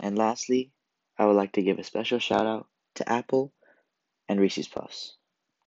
And lastly, I would like to give a special shout out to Apple and Reese's Puffs.